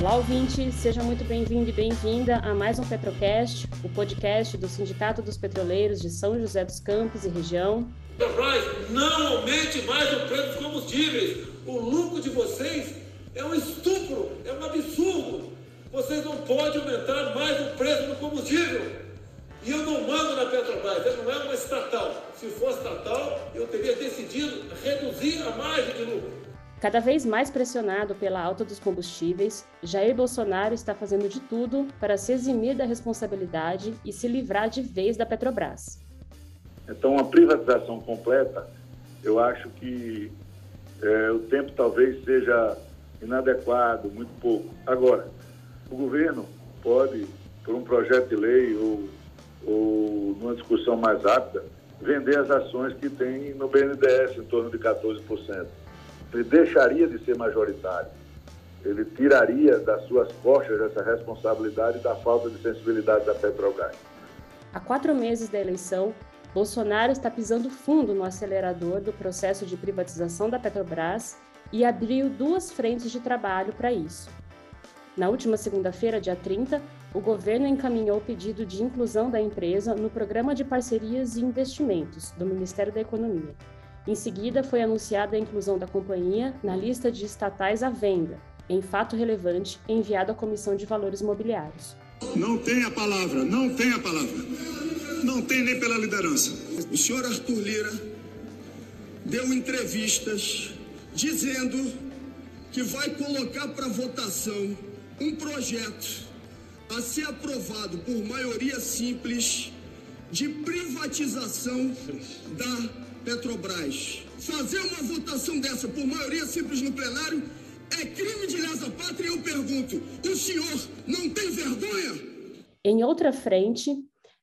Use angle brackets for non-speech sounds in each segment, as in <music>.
Olá, ouvinte, seja muito bem-vindo e bem-vinda a mais um Petrocast, o podcast do Sindicato dos Petroleiros de São José dos Campos e região. Petrobras, não aumente mais o preço dos combustíveis. O lucro de vocês é um estupro, é um absurdo. Vocês não podem aumentar mais o preço do combustível. E eu não mando na Petrobras, ela não é uma estatal. Se fosse estatal, eu teria decidido reduzir a margem de lucro. Cada vez mais pressionado pela alta dos combustíveis, Jair Bolsonaro está fazendo de tudo para se eximir da responsabilidade e se livrar de vez da Petrobras. Então, uma privatização completa, eu acho que é, o tempo talvez seja inadequado, muito pouco. Agora, o governo pode, por um projeto de lei ou, ou numa discussão mais rápida, vender as ações que tem no BNDES, em torno de 14% ele deixaria de ser majoritário. Ele tiraria das suas costas essa responsabilidade da falta de sensibilidade da Petrobras. Há quatro meses da eleição, Bolsonaro está pisando fundo no acelerador do processo de privatização da Petrobras e abriu duas frentes de trabalho para isso. Na última segunda-feira, dia 30, o governo encaminhou o pedido de inclusão da empresa no Programa de Parcerias e Investimentos do Ministério da Economia. Em seguida, foi anunciada a inclusão da companhia na lista de estatais à venda, em fato relevante enviado à Comissão de Valores Mobiliários. Não tem a palavra, não tem a palavra. Não tem nem pela liderança. O senhor Arthur Lira deu entrevistas dizendo que vai colocar para votação um projeto a ser aprovado por maioria simples de privatização da Petrobras. Fazer uma votação dessa por maioria simples no plenário é crime de lesa pátria. Eu pergunto: o senhor não tem vergonha? Em outra frente,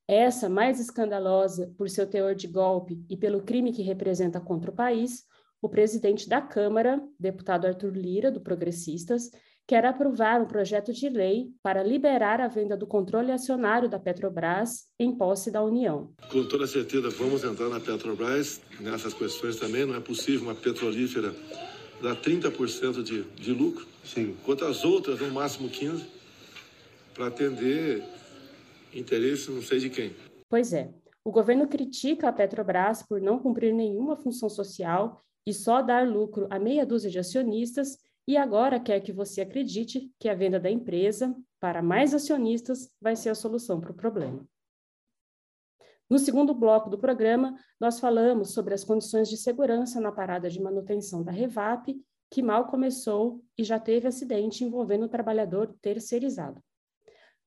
essa mais escandalosa por seu teor de golpe e pelo crime que representa contra o país, o presidente da Câmara, deputado Arthur Lira, do Progressistas, quer aprovar um projeto de lei para liberar a venda do controle acionário da Petrobras em posse da União. Com toda certeza, vamos entrar na Petrobras nessas questões também. Não é possível uma petrolífera dar 30% de, de lucro, Sim. enquanto as outras, no máximo 15%, para atender interesse não sei de quem. Pois é. O governo critica a Petrobras por não cumprir nenhuma função social e só dar lucro a meia dúzia de acionistas e agora quer que você acredite que a venda da empresa para mais acionistas vai ser a solução para o problema. No segundo bloco do programa, nós falamos sobre as condições de segurança na parada de manutenção da Revap, que mal começou e já teve acidente envolvendo o trabalhador terceirizado.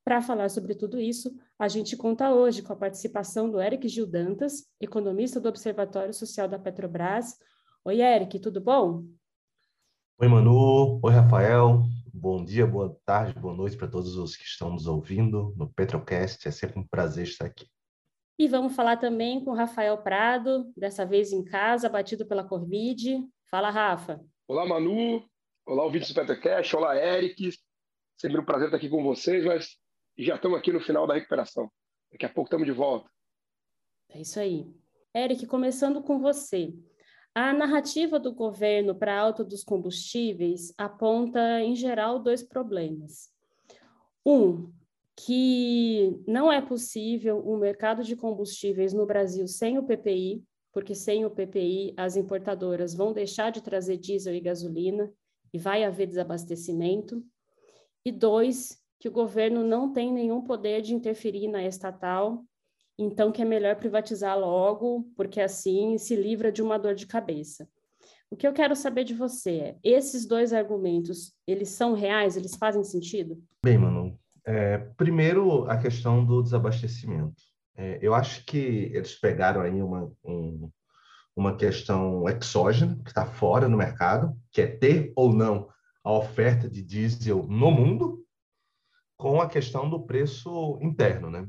Para falar sobre tudo isso, a gente conta hoje com a participação do Eric Gil Dantas, economista do Observatório Social da Petrobras. Oi, Eric, tudo bom? Oi, Manu. Oi, Rafael. Bom dia, boa tarde, boa noite para todos os que estão nos ouvindo no Petrocast. É sempre um prazer estar aqui. E vamos falar também com o Rafael Prado, dessa vez em casa, batido pela Covid. Fala, Rafa. Olá, Manu. Olá, ouvintes do Petrocast. Olá, Eric. Sempre um prazer estar aqui com vocês, mas já estamos aqui no final da recuperação. Daqui a pouco estamos de volta. É isso aí. Eric, começando com você. A narrativa do governo para a alta dos combustíveis aponta, em geral, dois problemas. Um, que não é possível um mercado de combustíveis no Brasil sem o PPI, porque sem o PPI as importadoras vão deixar de trazer diesel e gasolina e vai haver desabastecimento. E dois, que o governo não tem nenhum poder de interferir na estatal então que é melhor privatizar logo, porque assim se livra de uma dor de cabeça. O que eu quero saber de você é, esses dois argumentos, eles são reais, eles fazem sentido? Bem, Manu, é, primeiro a questão do desabastecimento. É, eu acho que eles pegaram aí uma, um, uma questão exógena, que está fora no mercado, que é ter ou não a oferta de diesel no mundo, com a questão do preço interno, né?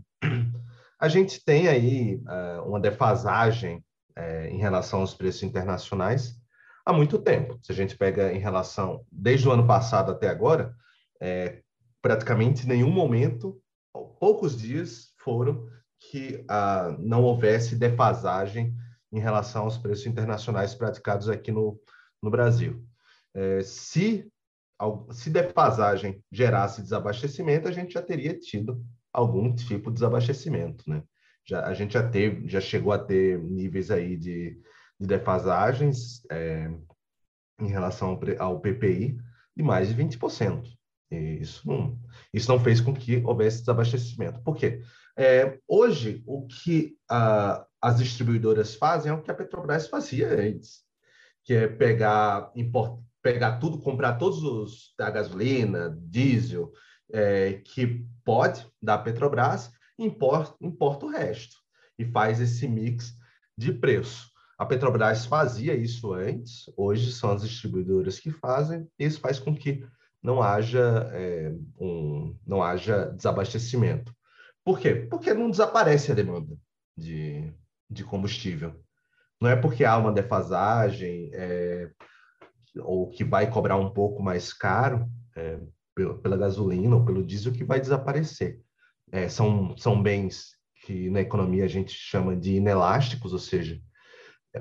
A gente tem aí uh, uma defasagem uh, em relação aos preços internacionais há muito tempo. Se a gente pega em relação, desde o ano passado até agora, é, praticamente nenhum momento, poucos dias foram que uh, não houvesse defasagem em relação aos preços internacionais praticados aqui no, no Brasil. É, se se defasagem gerasse desabastecimento, a gente já teria tido algum tipo de desabastecimento, né? Já, a gente já teve, já chegou a ter níveis aí de, de defasagens é, em relação ao, ao PPI de mais de 20%. E isso não, isso não fez com que houvesse desabastecimento. Por quê? É, hoje, o que a, as distribuidoras fazem é o que a Petrobras fazia antes, que é pegar, import, pegar tudo, comprar todos os da gasolina, diesel, é, que pode da Petrobras, importa, importa o resto e faz esse mix de preço. A Petrobras fazia isso antes, hoje são as distribuidoras que fazem, e isso faz com que não haja, é, um, não haja desabastecimento. Por quê? Porque não desaparece a demanda de, de combustível. Não é porque há uma defasagem é, ou que vai cobrar um pouco mais caro é, pela, gasolina ou pelo diesel que vai desaparecer. É, são, são bens que na economia a gente chama de inelásticos, ou seja,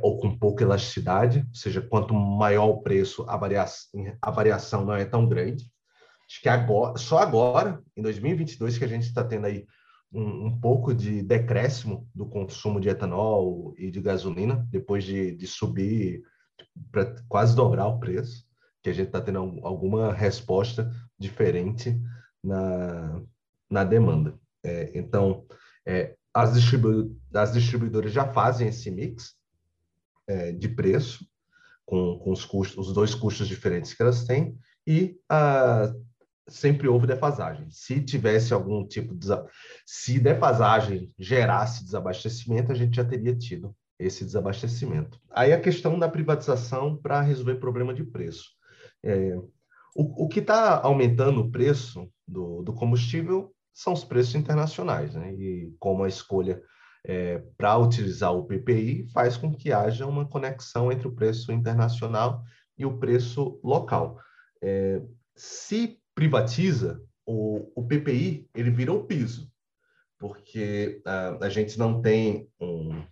ou com pouca elasticidade, ou seja, quanto maior o preço, a variação, a variação não é tão grande. Acho que agora, só agora, em 2022, que a gente está tendo aí um, um, pouco de decréscimo do consumo de etanol e de gasolina, depois de, de subir para quase dobrar o preço, que a gente está tendo alguma resposta diferente na, na demanda. É, então, é, as, distribu as distribuidoras já fazem esse mix, é, de preço, com, com os, custos, os dois custos diferentes que elas têm, e ah, sempre houve defasagem. Se tivesse algum tipo de. Se defasagem gerasse desabastecimento, a gente já teria tido esse desabastecimento. Aí a questão da privatização para resolver problema de preço. É, o, o que está aumentando o preço do, do combustível são os preços internacionais, né? E como a escolha é, para utilizar o PPI faz com que haja uma conexão entre o preço internacional e o preço local. É, se privatiza, o, o PPI ele vira o piso, porque uh, a gente não tem um,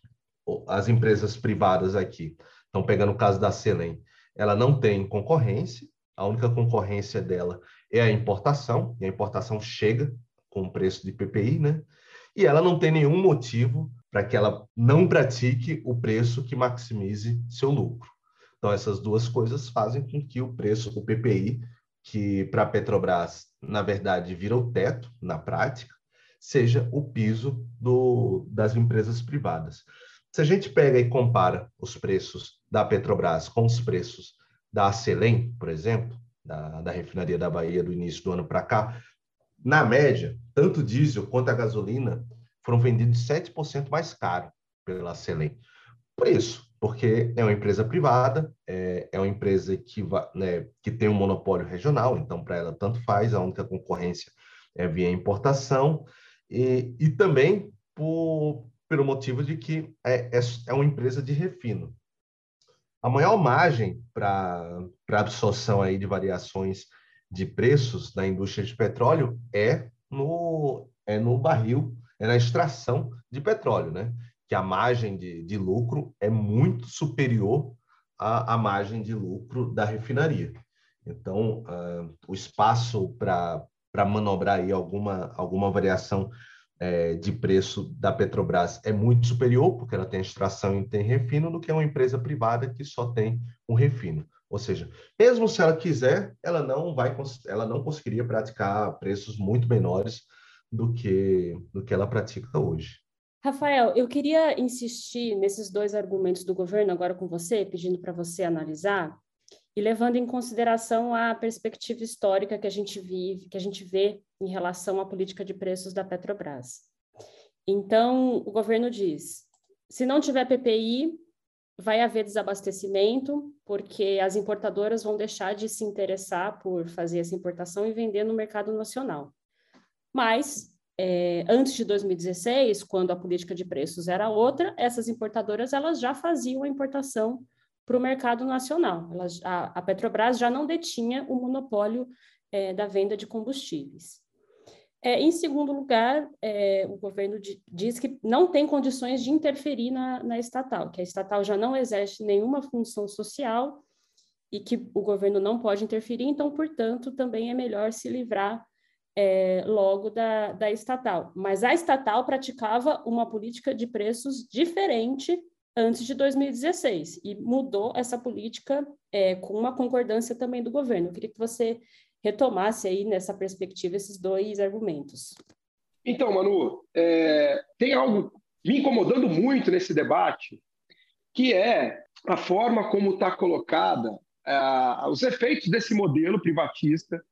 as empresas privadas aqui. Estão pegando o caso da Selem, ela não tem concorrência, a única concorrência dela é a importação, e a importação chega com o preço de PPI, né? e ela não tem nenhum motivo para que ela não pratique o preço que maximize seu lucro. Então, essas duas coisas fazem com que o preço, o PPI, que para a Petrobras, na verdade, vira o teto na prática, seja o piso do, das empresas privadas. Se a gente pega e compara os preços da Petrobras com os preços da Acelen, por exemplo, da, da refinaria da Bahia do início do ano para cá, na média, tanto o diesel quanto a gasolina foram vendidos 7% mais caro pela Selem. Por isso, porque é uma empresa privada, é, é uma empresa que, né, que tem um monopólio regional, então para ela tanto faz, a única concorrência é via importação, e, e também por, pelo motivo de que é, é, é uma empresa de refino. A maior margem para absorção aí de variações de preços da indústria de petróleo é no, é no barril, é na extração de petróleo, né? Que a margem de, de lucro é muito superior à, à margem de lucro da refinaria. Então, uh, o espaço para manobrar aí alguma, alguma variação é, de preço da Petrobras é muito superior, porque ela tem extração e tem refino, do que uma empresa privada que só tem o refino. Ou seja, mesmo se ela quiser, ela não vai, ela não conseguiria praticar preços muito menores do que do que ela pratica hoje. Rafael, eu queria insistir nesses dois argumentos do governo agora com você, pedindo para você analisar e levando em consideração a perspectiva histórica que a gente vive, que a gente vê em relação à política de preços da Petrobras. Então, o governo diz: se não tiver PPI, vai haver desabastecimento, porque as importadoras vão deixar de se interessar por fazer essa importação e vender no mercado nacional. Mas, é, antes de 2016, quando a política de preços era outra, essas importadoras elas já faziam a importação para o mercado nacional. Elas, a, a, Petrobras já não detinha o monopólio é, da venda de combustíveis. É, em segundo lugar, é, o governo diz que não tem condições de interferir na, na, estatal, que a estatal já não exerce nenhuma função social e que o governo não pode interferir, então, portanto, também é melhor se livrar é, logo da, da estatal. Mas a estatal praticava uma política de preços diferente antes de 2016 e mudou essa política é, com uma concordância também do governo. Eu queria que você retomasse aí nessa perspectiva esses dois argumentos. Então, Manu, é, tem algo me incomodando muito nesse debate, que é a forma como está colocada uh, os efeitos desse modelo privatista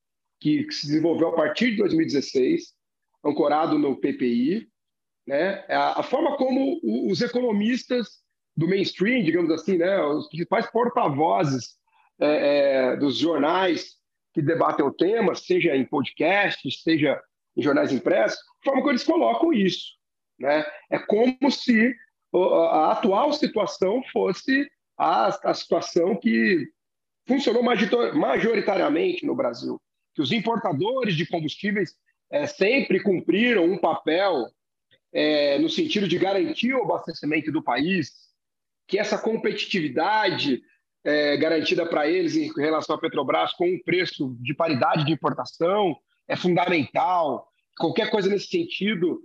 que, que, se desenvolveu a partir de 2016, ancorado no PPI, né? a, a forma como os economistas do mainstream, digamos assim, né? os principais porta-vozes é, é, dos jornais que debatem o tema, seja em podcasts, seja em jornais impressos, forma como eles colocam isso. Né? É como se a atual situação fosse a, a situação que funcionou majoritariamente no Brasil, que os importadores de combustíveis é, sempre cumpriram um papel é, no sentido de garantir o abastecimento do país, que essa competitividade é, garantida para eles em relação à Petrobras com um preço de paridade de importação é fundamental. Qualquer coisa nesse sentido,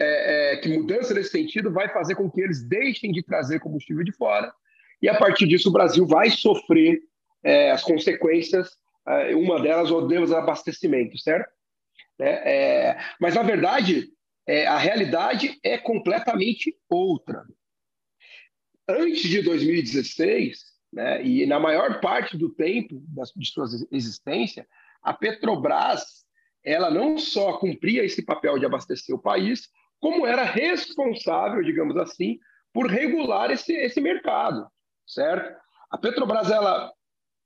é, é, que mudança nesse sentido vai fazer com que eles deixem de trazer combustível de fora e a partir disso o Brasil vai sofrer é, as consequências, é, uma delas o desabastecimento, certo? É, mas, na verdade, a realidade é completamente outra. Antes de 2016, né, e na maior parte do tempo de sua existência, a Petrobras ela não só cumpria esse papel de abastecer o país, como era responsável, digamos assim, por regular esse, esse mercado, certo? A Petrobras, ela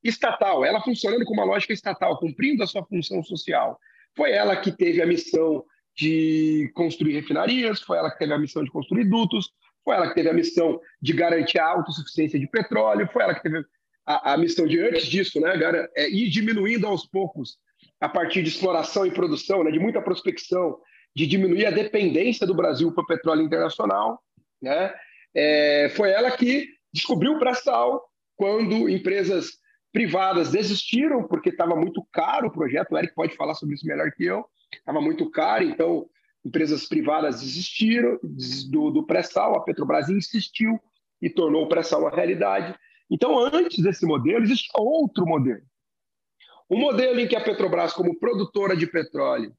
estatal, ela funcionando com uma lógica estatal, cumprindo a sua função social. Foi ela que teve a missão de construir refinarias, foi ela que teve a missão de construir dutos, foi ela que teve a missão de garantir a autossuficiência de petróleo, foi ela que teve a, a missão de, antes disso, né, é, ir diminuindo aos poucos, a partir de exploração e produção, né, de muita prospecção, de diminuir a dependência do Brasil para o petróleo internacional. Né? É, foi ela que descobriu o pré-sal quando empresas privadas desistiram porque estava muito caro o projeto. O Eric pode falar sobre isso melhor que eu. Estava muito caro, então empresas privadas desistiram do, do pré-sal. A Petrobras insistiu e tornou o pré-sal uma realidade. Então, antes desse modelo, existe outro modelo. Um modelo em que a Petrobras, como produtora de petróleo,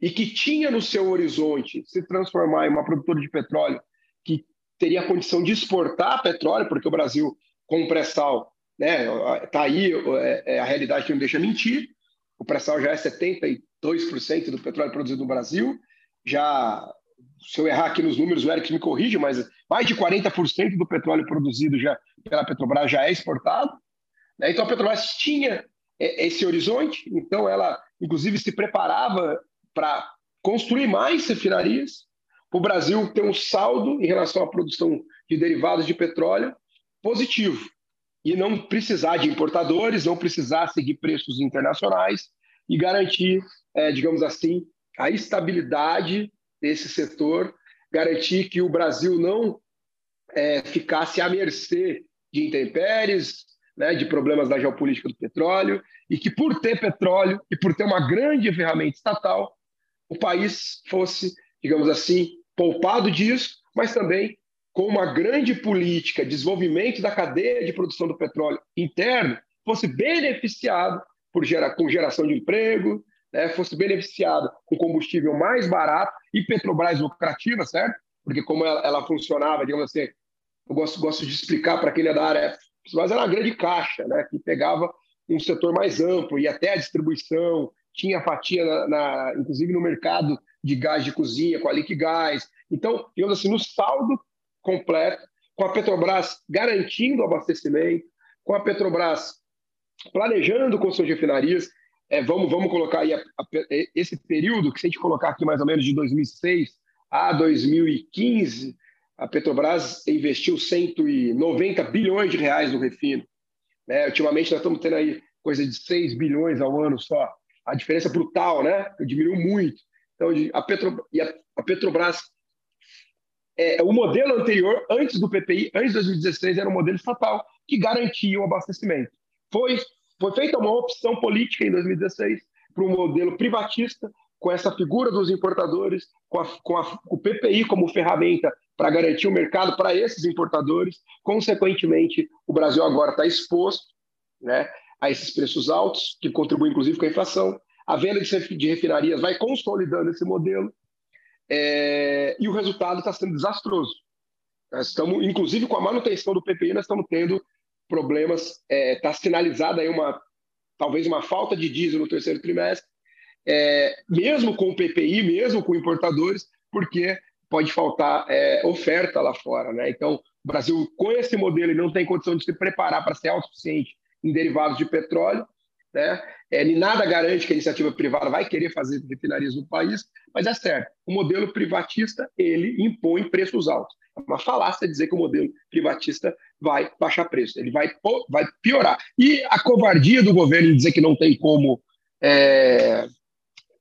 e que tinha no seu horizonte se transformar em uma produtora de petróleo que teria a condição de exportar petróleo, porque o Brasil, com pré-sal, né? Tá aí é, é a realidade que não deixa mentir. O pré-sal já é 72% do petróleo produzido no Brasil. Já, se eu errar aqui nos números, o Eric me corrige, mas mais de 40% do petróleo produzido já pela Petrobras já é exportado. Né? Então a Petrobras tinha esse horizonte, então ela, inclusive, se preparava para construir mais refinarias. O Brasil tem um saldo em relação à produção de derivados de petróleo positivo e não precisar de importadores, não precisar seguir preços internacionais e garantir, é, digamos assim, a estabilidade desse setor, garantir que o Brasil não é, ficasse à mercê de intempéries, né, de problemas da geopolítica do petróleo, e que por ter petróleo e por ter uma grande ferramenta estatal, o país fosse, digamos assim, poupado disso, mas também com uma grande política de desenvolvimento da cadeia de produção do petróleo interno, fosse beneficiado por gera, com geração de emprego, né, fosse beneficiado com combustível mais barato e Petrobras lucrativa, certo? Porque como ela, ela funcionava, digamos assim, eu gosto, gosto de explicar para quem é da área, mas era uma grande caixa, né, que pegava um setor mais amplo e até a distribuição, tinha fatia, na, na, inclusive no mercado de gás de cozinha, com a Liquigás. Então, digamos assim, no saldo completo, com a Petrobras garantindo o abastecimento, com a Petrobras planejando construção de refinarias. É, vamos, vamos colocar aí a, a, esse período, que se a gente colocar aqui mais ou menos de 2006 a 2015, a Petrobras investiu 190 bilhões de reais no refino. Né? Ultimamente nós estamos tendo aí coisa de 6 bilhões ao ano só. A diferença é brutal, né? Diminuiu muito. Então, a, Petro, e a, a Petrobras é, o modelo anterior, antes do PPI, antes de 2016, era um modelo estatal que garantia o abastecimento. foi, foi feita uma opção política em 2016 para um modelo privatista, com essa figura dos importadores, com, a, com a, o PPI como ferramenta para garantir o mercado para esses importadores. Consequentemente, o Brasil agora está exposto né, a esses preços altos, que contribuem inclusive com a inflação. A venda de refinarias vai consolidando esse modelo é, e o resultado está sendo desastroso. Nós estamos, inclusive, com a manutenção do PPI, nós estamos tendo problemas. Está é, tá sinalizada aí uma talvez uma falta de diesel no terceiro trimestre, é, mesmo com o PPI, mesmo com importadores, porque pode faltar é, oferta lá fora. Né? Então, o Brasil, com esse modelo, ele não tem condição de se preparar para ser autossuficiente em derivados de petróleo. Né? É, nada garante que a iniciativa privada vai querer fazer refinarias no país, mas é certo, o modelo privatista ele impõe preços altos. É uma falácia dizer que o modelo privatista vai baixar preço, ele vai, vai piorar. E a covardia do governo em dizer que não tem como, é,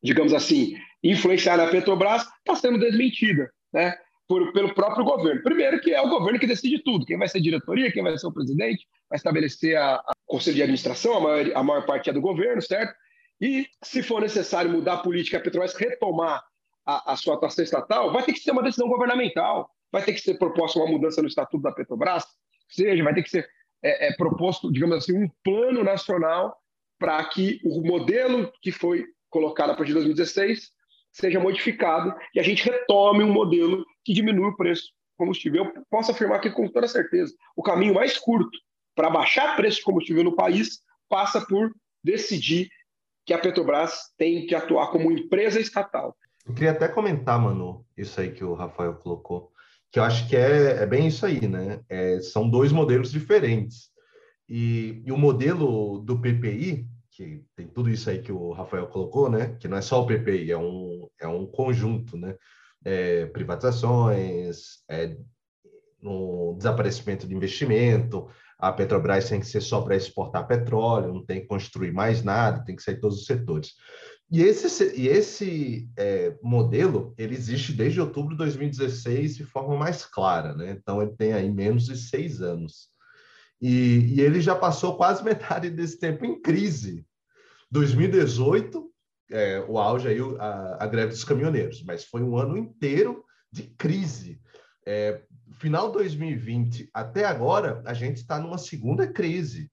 digamos assim, influenciar na Petrobras está sendo desmentida né, por, pelo próprio governo. Primeiro, que é o governo que decide tudo: quem vai ser diretoria, quem vai ser o presidente, vai estabelecer a conselho de administração, a maior, a maior parte é do governo, certo? E se for necessário mudar a política, a Petrobras retomar a, a sua atuação estatal, vai ter que ser uma decisão governamental vai ter que ser proposta uma mudança no estatuto da Petrobras, seja, vai ter que ser é, é, proposto, digamos assim, um plano nacional para que o modelo que foi colocado a partir de 2016 seja modificado e a gente retome um modelo que diminui o preço do combustível. Eu posso afirmar aqui com toda certeza, o caminho mais curto para baixar preço de combustível no país passa por decidir que a Petrobras tem que atuar como empresa estatal. Eu queria até comentar, Manu, isso aí que o Rafael colocou que eu acho que é, é bem isso aí, né? É, são dois modelos diferentes. E, e, o modelo do PPI, que tem tudo isso aí que o Rafael colocou, né? Que não é só o PPI, é um, é um conjunto, né? É, privatizações, é, no desaparecimento de investimento, a Petrobras tem que ser só para exportar petróleo, não tem que construir mais nada, tem que sair todos os setores. E esse, e esse é, modelo, ele existe desde outubro de 2016 de forma mais clara, né? Então, ele tem aí menos de seis anos. E, e ele já passou quase <laughs> metade desse tempo em crise. 2018, é, o auge aí, a, a, greve dos caminhoneiros, mas foi um ano inteiro de crise. É, final 2020 até agora, a gente está numa segunda crise.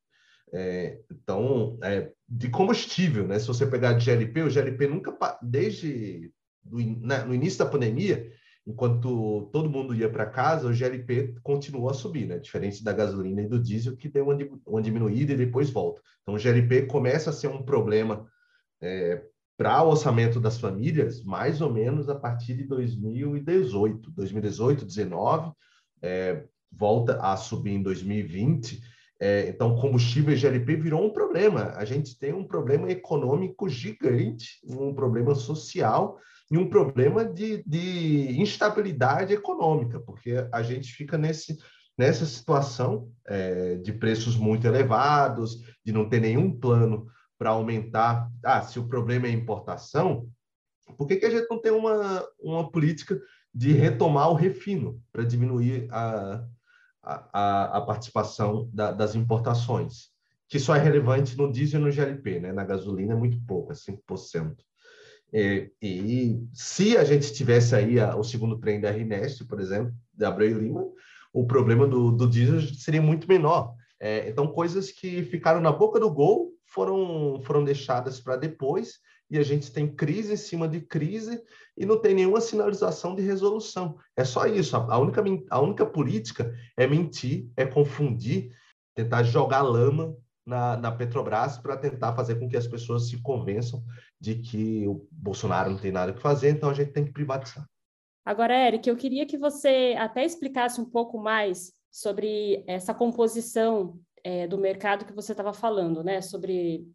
É, então, é, de combustível, né? Se você pegar de GLP, o GLP nunca, desde do, né, no início da pandemia, enquanto todo mundo ia para casa, o GLP continuou a subir, né? Diferente da gasolina e do diesel, que deu uma, uma diminuída e depois volta. Então, o GLP começa a ser um problema é, para o orçamento das famílias, mais ou menos a partir de 2018. 2018, 2019, é, volta a subir em 2020 é, então, combustível e GLP virou um problema. A gente tem um problema econômico gigante, um problema social e um problema de, de instabilidade econômica, porque a gente fica nesse, nessa situação é, de preços muito elevados, de não ter nenhum plano para aumentar. Ah, se o problema é importação, por que, que a gente não tem uma, uma política de retomar o refino para diminuir a, a, a participação da, das importações, que só é relevante no diesel e no GLP, né? na gasolina é muito pouco, é 5%. E, e se a gente tivesse aí a, o segundo trem da RNEST, por exemplo, da Abreu Lima, o problema do, do diesel seria muito menor. É, então, coisas que ficaram na boca do gol foram, foram deixadas para depois e a gente tem crise em cima de crise e não tem nenhuma sinalização de resolução. É só isso. A única, a única política é mentir, é confundir, tentar jogar lama na, na Petrobras para tentar fazer com que as pessoas se convençam de que o Bolsonaro não tem nada que fazer, então a gente tem que privatizar. Agora, Eric, eu queria que você até explicasse um pouco mais sobre essa composição é, do mercado que você estava falando, né? Sobre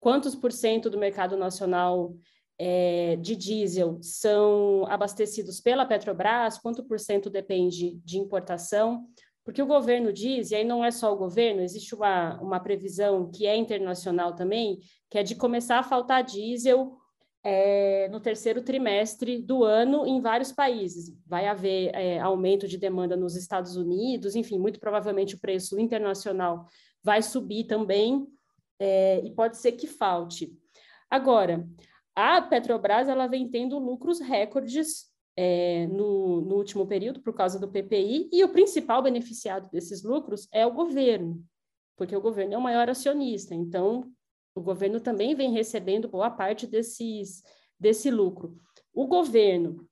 quantos por cento do mercado nacional é, de diesel são abastecidos pela Petrobras, quanto por cento depende de importação, porque o governo diz, e aí não é só o governo, existe uma, uma previsão que é internacional também, que é de começar a faltar diesel é, no terceiro trimestre do ano em vários países. Vai haver é, aumento de demanda nos Estados Unidos, enfim, muito provavelmente o preço internacional vai subir também, é, e pode ser que falte. Agora, a Petrobras ela vem tendo lucros recordes é, no, no, último período por causa do PPI, e o principal beneficiado desses lucros é o governo, porque o governo é o maior acionista, então o governo também vem recebendo boa parte desses, desse lucro. O governo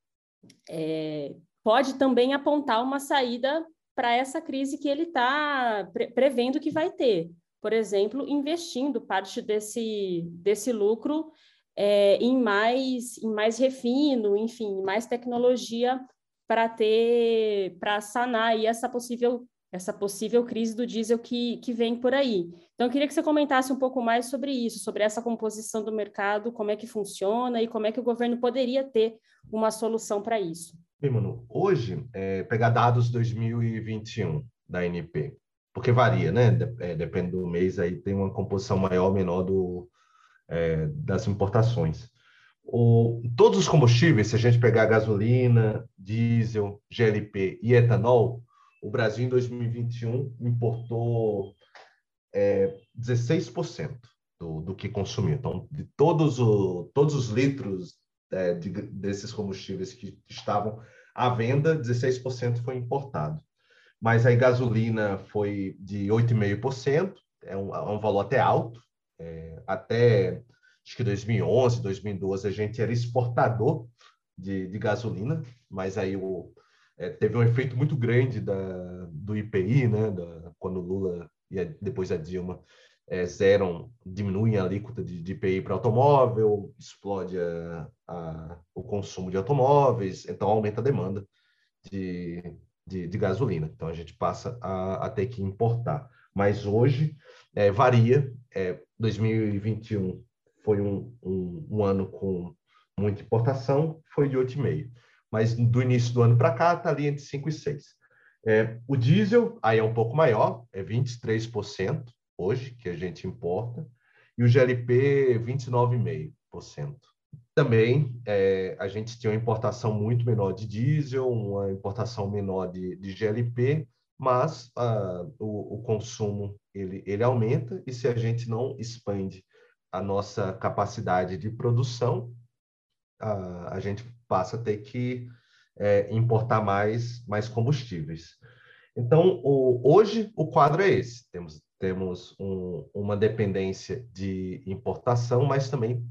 é, pode também apontar uma saída para essa crise que ele está pre prevendo que vai ter. Por exemplo, investindo parte desse, desse lucro é, em, mais, em mais refino, enfim, mais tecnologia para ter, para sanar aí essa possível, essa possível crise do diesel que, que vem por aí. Então, eu queria que você comentasse um pouco mais sobre isso, sobre essa composição do mercado, como é que funciona e como é que o governo poderia ter uma solução para isso. Bem, Manu, hoje, é, pegar dados 2021 da NP, porque varia, né? É, depende do mês, aí tem uma composição maior ou menor do, é, das importações. O, todos os combustíveis, se a gente pegar gasolina, diesel, GLP e etanol, o Brasil em 2021 importou é, 16% do, do que consumiu. Então, de todos, o, todos os litros é, de, desses combustíveis que estavam à venda, 16% foi importado. Mas a gasolina foi de 8,5%, é um, é um valor até alto, é, até acho que 2011, 2012, a gente era exportador de, de gasolina, mas aí o, é, teve um efeito muito grande da, do IPI, né, da, quando Lula e a, depois a Dilma é, zeram, diminuem a alíquota de, de IPI para automóvel, explode a, a, o consumo de automóveis, então aumenta a demanda de, de, de gasolina. Então a gente passa a, a ter que importar. Mas hoje é, varia. É, 2021 foi um, um, um, ano com muita importação, foi de 8,5. Mas do início do ano para cá está ali entre 5 e 6. É, o diesel aí é um pouco maior, é 23% hoje que a gente importa, e o GLP 29,5%. Também é, a gente tinha uma importação muito menor de diesel, uma importação menor de, de GLP, mas uh, o, o, consumo ele, ele aumenta e se a gente não expande a nossa capacidade de produção, uh, a gente passa a ter que é, importar mais, mais combustíveis. Então, o, hoje o quadro é esse: temos, temos um, uma dependência de importação, mas também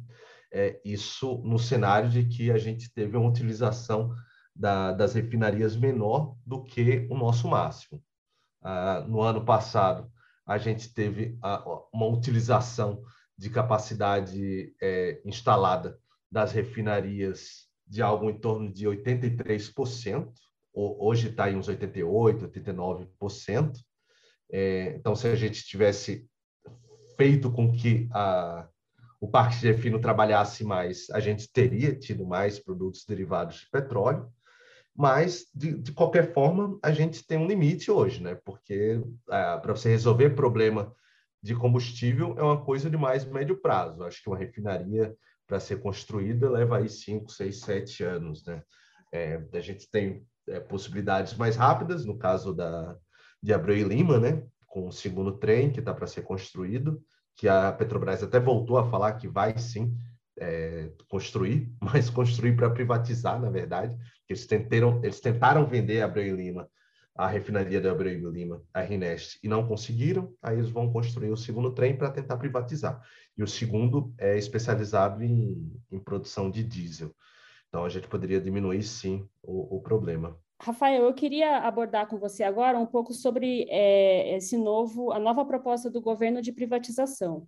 é, isso no cenário de que a gente teve uma utilização da, das refinarias menor do que o nosso máximo. Ah, no ano passado, a gente teve a, uma utilização de capacidade é, instalada das refinarias de algo em torno de 83%, hoje está em uns 88%, 89%. É, então, se a gente tivesse feito com que a, o parque de refino trabalhasse mais, a gente teria tido mais produtos derivados de petróleo. Mas, de, de qualquer forma, a gente tem um limite hoje, né? Porque ah, para você resolver problema de combustível é uma coisa de mais médio prazo. Acho que uma refinaria, para ser construída, leva aí 5, 6, 7 anos, né? É, a gente tem é, possibilidades mais rápidas, no caso da, de Abreu e Lima, né? Com o segundo trem que está para ser construído, que a Petrobras até voltou a falar que vai sim é, construir, <laughs> mas construir para privatizar, na verdade. Eles tentaram, eles tentaram vender a Abreu e Lima, a refinaria da Abreu e Lima, a Rinest, e não conseguiram. Aí eles vão construir o segundo trem para tentar privatizar. E o segundo é especializado em, em produção de diesel. Então a gente poderia diminuir sim o, o problema. Rafael, eu queria abordar com você agora um pouco sobre é, esse novo, a nova proposta do governo de privatização.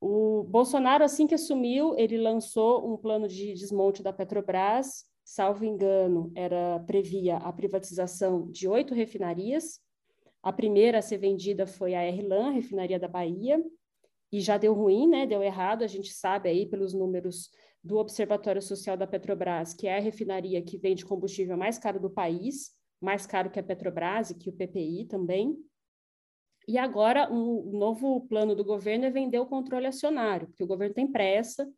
O Bolsonaro, assim que assumiu, ele lançou um plano de desmonte da Petrobras, salvo engano, era previa a privatização de oito refinarias. A primeira a ser vendida foi a Erlan, refinaria da Bahia, e já deu ruim, né? Deu errado. A gente sabe aí pelos números do Observatório Social da Petrobras, que é a refinaria que vende combustível mais caro do país, mais caro que a Petrobras e que o PPI também. E agora, um novo plano do governo é vender o controle acionário, porque o governo tem pressa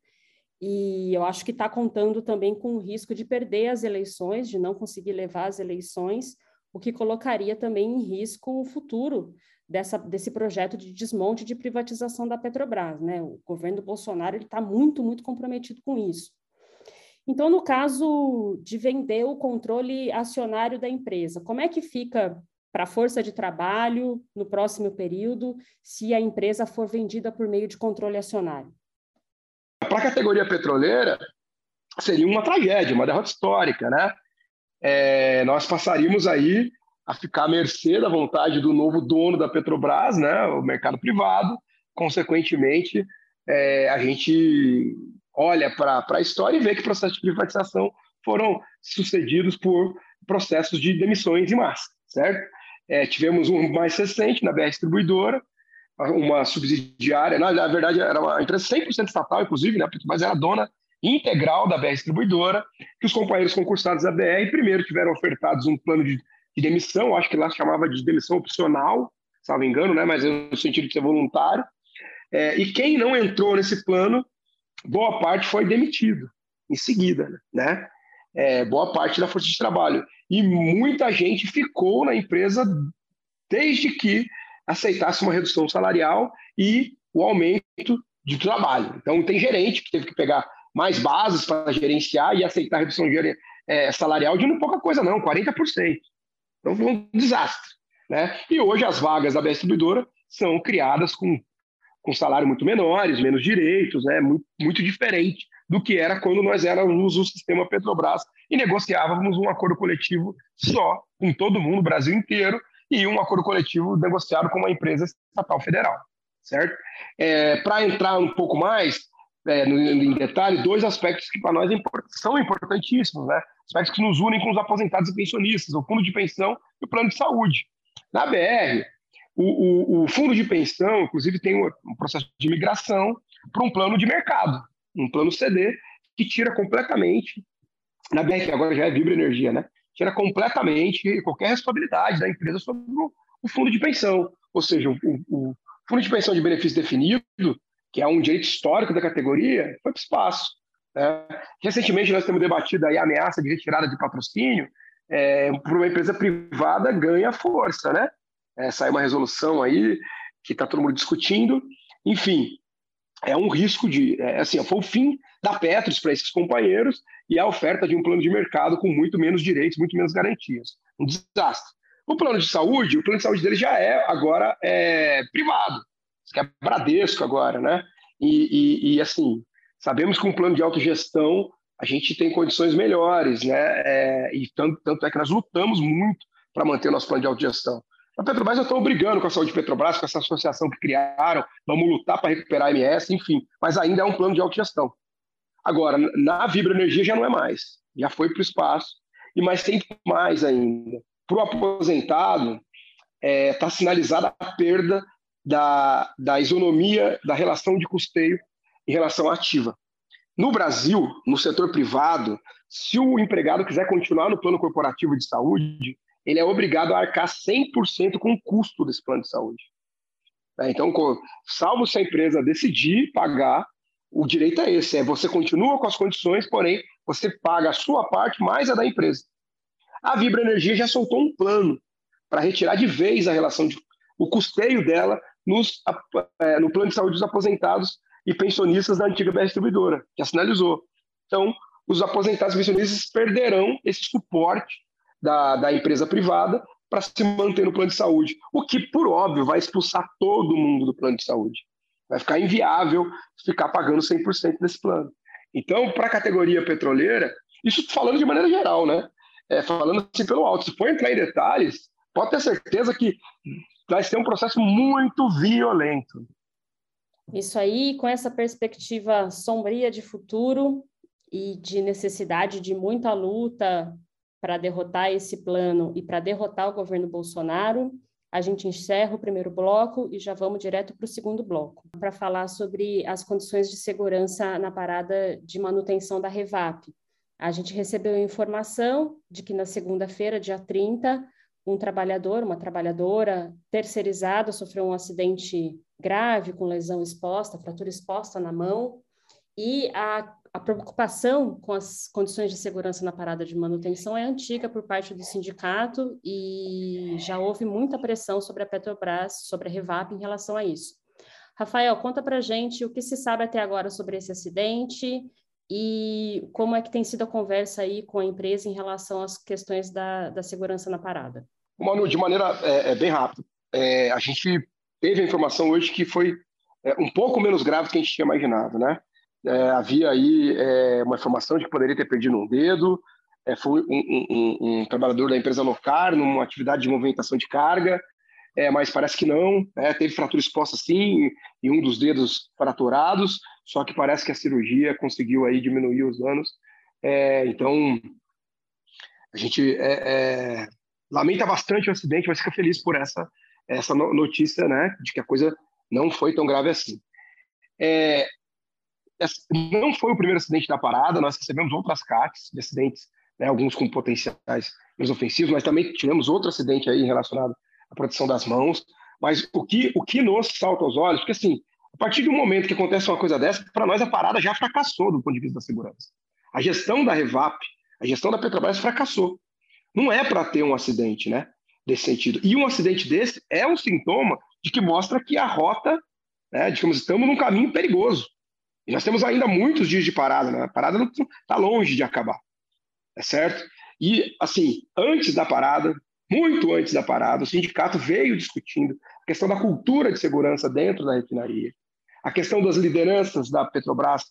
e eu acho que está contando também com o risco de perder as eleições, de não conseguir levar as eleições, o que colocaria também em risco o futuro dessa, desse projeto de desmonte de privatização da Petrobras. Né? O governo Bolsonaro está muito, muito comprometido com isso. Então, no caso de vender o controle acionário da empresa, como é que fica para a força de trabalho no próximo período se a empresa for vendida por meio de controle acionário? Para a categoria petroleira, seria uma tragédia, uma derrota histórica, né? É, nós passaríamos aí a ficar à mercê da vontade do novo dono da Petrobras, né? O mercado privado. Consequentemente, é, a gente olha para a história e vê que processos de privatização foram sucedidos por processos de demissões em massa, certo? É, tivemos um mais recente na BR Distribuidora, uma subsidiária, na, na verdade era uma empresa 100% estatal, inclusive, né, mas era dona integral da BR Distribuidora, que os companheiros concursados da BR primeiro tiveram ofertados um plano de, de demissão, acho que lá se chamava de demissão opcional, se não me engano, né, mas no sentido de ser voluntário, é, e quem não entrou nesse plano boa parte foi demitido em seguida, né? É, boa parte da força de trabalho. E muita gente ficou na empresa desde que aceitasse uma redução salarial e o aumento de trabalho. Então, tem gerente que teve que pegar mais bases para gerenciar e aceitar a redução é, salarial de não pouca coisa, não, 40%. Então, foi um desastre. Né? E hoje as vagas da distribuidora são criadas com com salário muito menores, menos direitos, né? muito, muito diferente do que era quando nós éramos o sistema Petrobras e negociávamos um acordo coletivo só com todo mundo, o Brasil inteiro, e um acordo coletivo negociado com uma empresa estatal federal, certo? É, para entrar um pouco mais é, no, em detalhe, dois aspectos que para nós são importantíssimos, né? Aspectos que nos unem com os aposentados e pensionistas, o fundo de pensão e o plano de saúde. Na BR, o, o, o, fundo de pensão, inclusive, tem um processo de migração para um plano de mercado, um plano CD, que tira completamente, na BEC agora já é Vibra Energia, né? Tira completamente qualquer responsabilidade da empresa sobre o, o fundo de pensão. Ou seja, o, fundo de pensão de benefício definido, que é um direito histórico da categoria, foi para o espaço. Né? Recentemente, nós temos debatido aí a ameaça de retirada de patrocínio é, para uma empresa privada ganha força, né? é, uma resolução aí que está todo mundo discutindo. Enfim, é um risco de. É, assim, foi o fim da Petros para esses companheiros e a oferta de um plano de mercado com muito menos direitos, muito menos garantias. Um desastre. O plano de saúde, o plano de saúde dele já é agora é, privado, que é Bradesco agora, né? E, e, e, assim, sabemos que um plano de autogestão a gente tem condições melhores, né? É, e tanto, tanto é que nós lutamos muito para manter o nosso plano de autogestão. A Petrobras já estão brigando com a saúde de Petrobras, com essa associação que criaram, vamos lutar para recuperar a MS, enfim, mas ainda é um plano de autogestão. Agora, na Vibra Energia já não é mais, já foi para o espaço, e mais tem mais ainda. Para o aposentado, está é, tá sinalizada a perda da, da isonomia da relação de custeio em relação à ativa. No Brasil, no setor privado, se o empregado quiser continuar no plano corporativo de saúde, ele é obrigado a arcar 100% com o custo desse plano de saúde. É, então, salvo se a empresa decidir pagar, o direito é esse: é você continua com as condições, porém você paga a sua parte mais a da empresa. A Vibra Energia já soltou um plano para retirar de vez a relação de o custeio dela nos, é, no plano de saúde dos aposentados e pensionistas da antiga BR Distribuidora, que sinalizou. Então, os aposentados pensionistas perderão esse suporte da, da empresa privada para se manter no plano de saúde. O que, por óbvio, vai expulsar todo mundo do plano de saúde. Vai ficar inviável ficar pagando 100% desse plano. Então, para a categoria petroleira, isso falando de maneira geral, né? É, falando assim pelo alto, se for entrar em detalhes, pode ter certeza que vai ser um processo muito violento. Isso aí, com essa perspectiva sombria de futuro e de necessidade de muita luta para derrotar esse plano e para derrotar o governo Bolsonaro, a gente encerra o primeiro bloco e já vamos direto para o segundo bloco, para falar sobre as condições de segurança na parada de manutenção da Revap. A gente recebeu informação de que na segunda-feira, dia 30, um trabalhador, uma trabalhadora terceirizada sofreu um acidente grave com lesão exposta, fratura exposta na mão, E a, a preocupação com as condições de segurança na parada de manutenção é antiga por parte do sindicato e já houve muita pressão sobre a Petrobras, sobre a Revap em relação a isso. Rafael, conta para gente o que se sabe até agora sobre esse acidente e como é que tem sido a conversa aí com a empresa em relação às questões da, da segurança na parada. Manu, de maneira é, é bem rápida, é, a gente teve a informação hoje que foi é, um pouco menos grave do que a gente tinha imaginado, né? É, havia aí é, uma informação de que poderia ter perdido um dedo, foi um, um, um, trabalhador da empresa Locar numa atividade de movimentação de carga, mas parece que não, né? teve fratura exposta sim e um dos dedos fraturados, só que parece que a cirurgia conseguiu aí diminuir os danos. então, a gente lamenta bastante o acidente, mas fica feliz por essa, essa notícia, né, de que a coisa não foi tão grave assim. É, não foi o primeiro acidente da parada, nós recebemos outras CACs de acidentes, né, alguns com potenciais menos ofensivos, mas também tivemos outro acidente aí relacionado à proteção das mãos. Mas o que, o que nos salta aos olhos, porque assim, a partir do momento que acontece uma coisa dessa, para nós a parada já fracassou do ponto de vista da segurança. A gestão da Revap, a gestão da Petrobras fracassou. Não é para ter um acidente, né? Desse sentido. E um acidente desse é um sintoma de que mostra que a rota, né, digamos, estamos num caminho perigoso. E nós temos ainda muitos dias de parada, né? A parada está longe de acabar. É certo? E, assim, antes da parada, muito antes da parada, o sindicato veio discutindo a questão da cultura de segurança dentro da refinaria, a questão das lideranças da Petrobras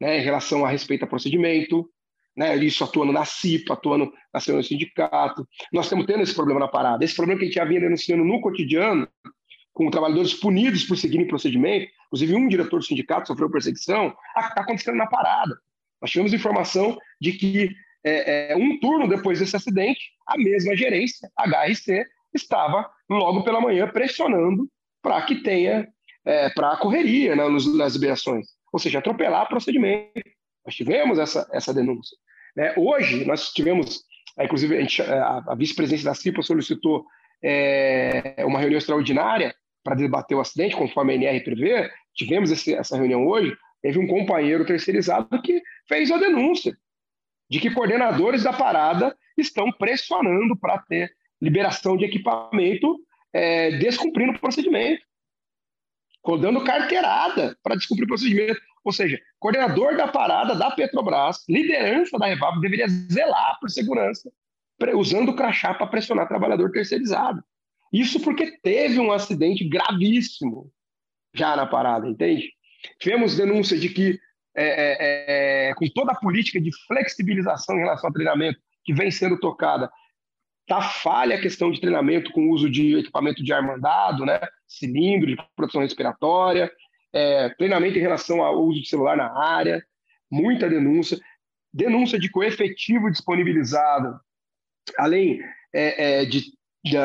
né, em relação a respeito a procedimento, né, isso atuando na CIPA, atuando na no sindicato. Nós estamos tendo esse problema na parada. Esse problema que a gente já vinha denunciando no cotidiano, com trabalhadores punidos por seguirem procedimento, inclusive um diretor do sindicato sofreu perseguição, está acontecendo na parada. Nós tivemos informação de que é, é, um turno depois desse acidente, a mesma gerência, a HRC, estava logo pela manhã pressionando para que tenha, é, para a correria né, nas liberações, ou seja, atropelar procedimento. Nós tivemos essa, essa denúncia. Né? Hoje, nós tivemos, é, inclusive, a, é, a, a vice-presidência da CIPA solicitou é, uma reunião extraordinária para debater o acidente, conforme a NR prevê. Tivemos esse, essa reunião hoje. Teve um companheiro terceirizado que fez a denúncia de que coordenadores da parada estão pressionando para ter liberação de equipamento é, descumprindo o procedimento, dando carteirada para descumprir o procedimento. Ou seja, coordenador da parada da Petrobras, liderança da Revap, deveria zelar por segurança, usando o crachá para pressionar trabalhador terceirizado. Isso porque teve um acidente gravíssimo já na parada, entende? Tivemos denúncia de que, é, é, é, com toda a política de flexibilização em relação ao treinamento que vem sendo tocada, está falha a questão de treinamento com uso de equipamento de ar mandado, né? cilindro de proteção respiratória, é, treinamento em relação ao uso de celular na área, muita denúncia, denúncia de que o efetivo disponibilizado, além é, é, de,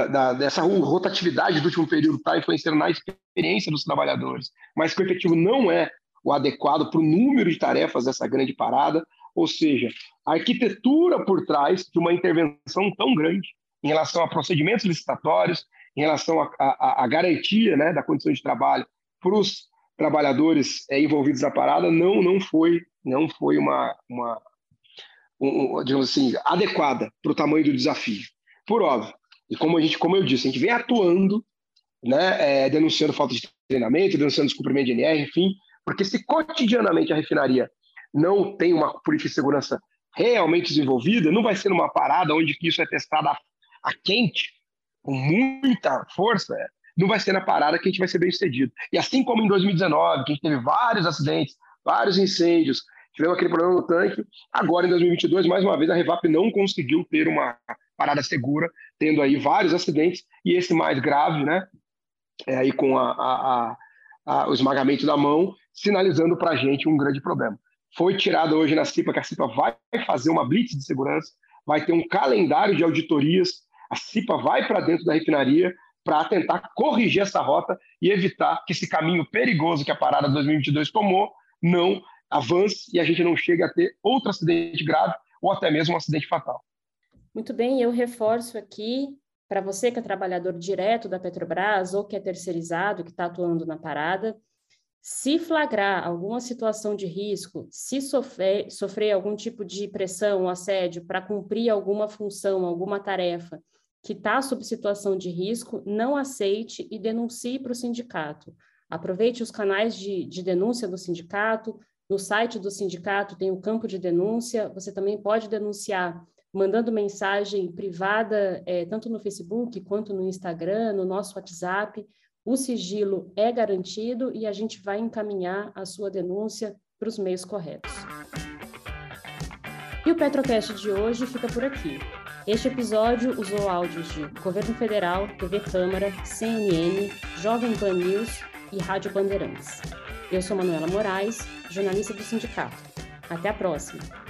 da, dessa rotatividade do último período, está influenciando na experiência dos trabalhadores, mas que o efetivo não é o adequado para o número de tarefas dessa grande parada, ou seja, a arquitetura por trás de uma intervenção tão grande em relação a procedimentos licitatórios, em relação à garantia né, da condição de trabalho para os trabalhadores é, envolvidos na parada não não foi não foi uma, uma um, digamos assim adequada para o tamanho do desafio. Por óbvio e como a gente como eu disse a gente vem atuando né é, denunciando falta de treinamento denunciando descumprimento de NR enfim porque se cotidianamente a refinaria não tem uma política de segurança realmente desenvolvida não vai ser numa parada onde isso é testado a, a quente com muita força não vai ser na parada que a gente vai ser bem sucedido. E assim como em 2019, que a gente teve vários acidentes, vários incêndios, tivemos aquele problema no tanque, agora em 2022, mais uma vez, a Revap não conseguiu ter uma parada segura, tendo aí vários acidentes, e esse mais grave, né, é aí com a, a, a, o esmagamento da mão, sinalizando para a gente um grande problema. Foi tirado hoje na CIPA que a CIPA vai fazer uma blitz de segurança, vai ter um calendário de auditorias, a CIPA vai para dentro da refinaria, para tentar corrigir essa rota e evitar que esse caminho perigoso que a parada 2022 tomou não avance e a gente não chegue a ter outro acidente grave ou até mesmo um acidente fatal. Muito bem, eu reforço aqui para você que é trabalhador direto da Petrobras ou que é terceirizado, que está atuando na parada, Se flagrar alguma situação de risco, se sofrer, sofrer algum tipo de pressão ou assédio para cumprir alguma função, alguma tarefa que está sob situação de risco, não aceite e denuncie para o sindicato. Aproveite os canais de, de denúncia do sindicato, no site do sindicato tem o campo de denúncia, você também pode denunciar mandando mensagem privada, é, tanto no Facebook quanto no Instagram, no nosso WhatsApp. O sigilo é garantido e a gente vai encaminhar a sua denúncia para os meios corretos. E o Petrocast de hoje fica por aqui. Este episódio usou áudios de Governo Federal, TV Câmara, CNN, Jovem Pan News e Rádio Bandeirantes. Eu sou Manuela Moraes, jornalista do sindicato. Até a próxima!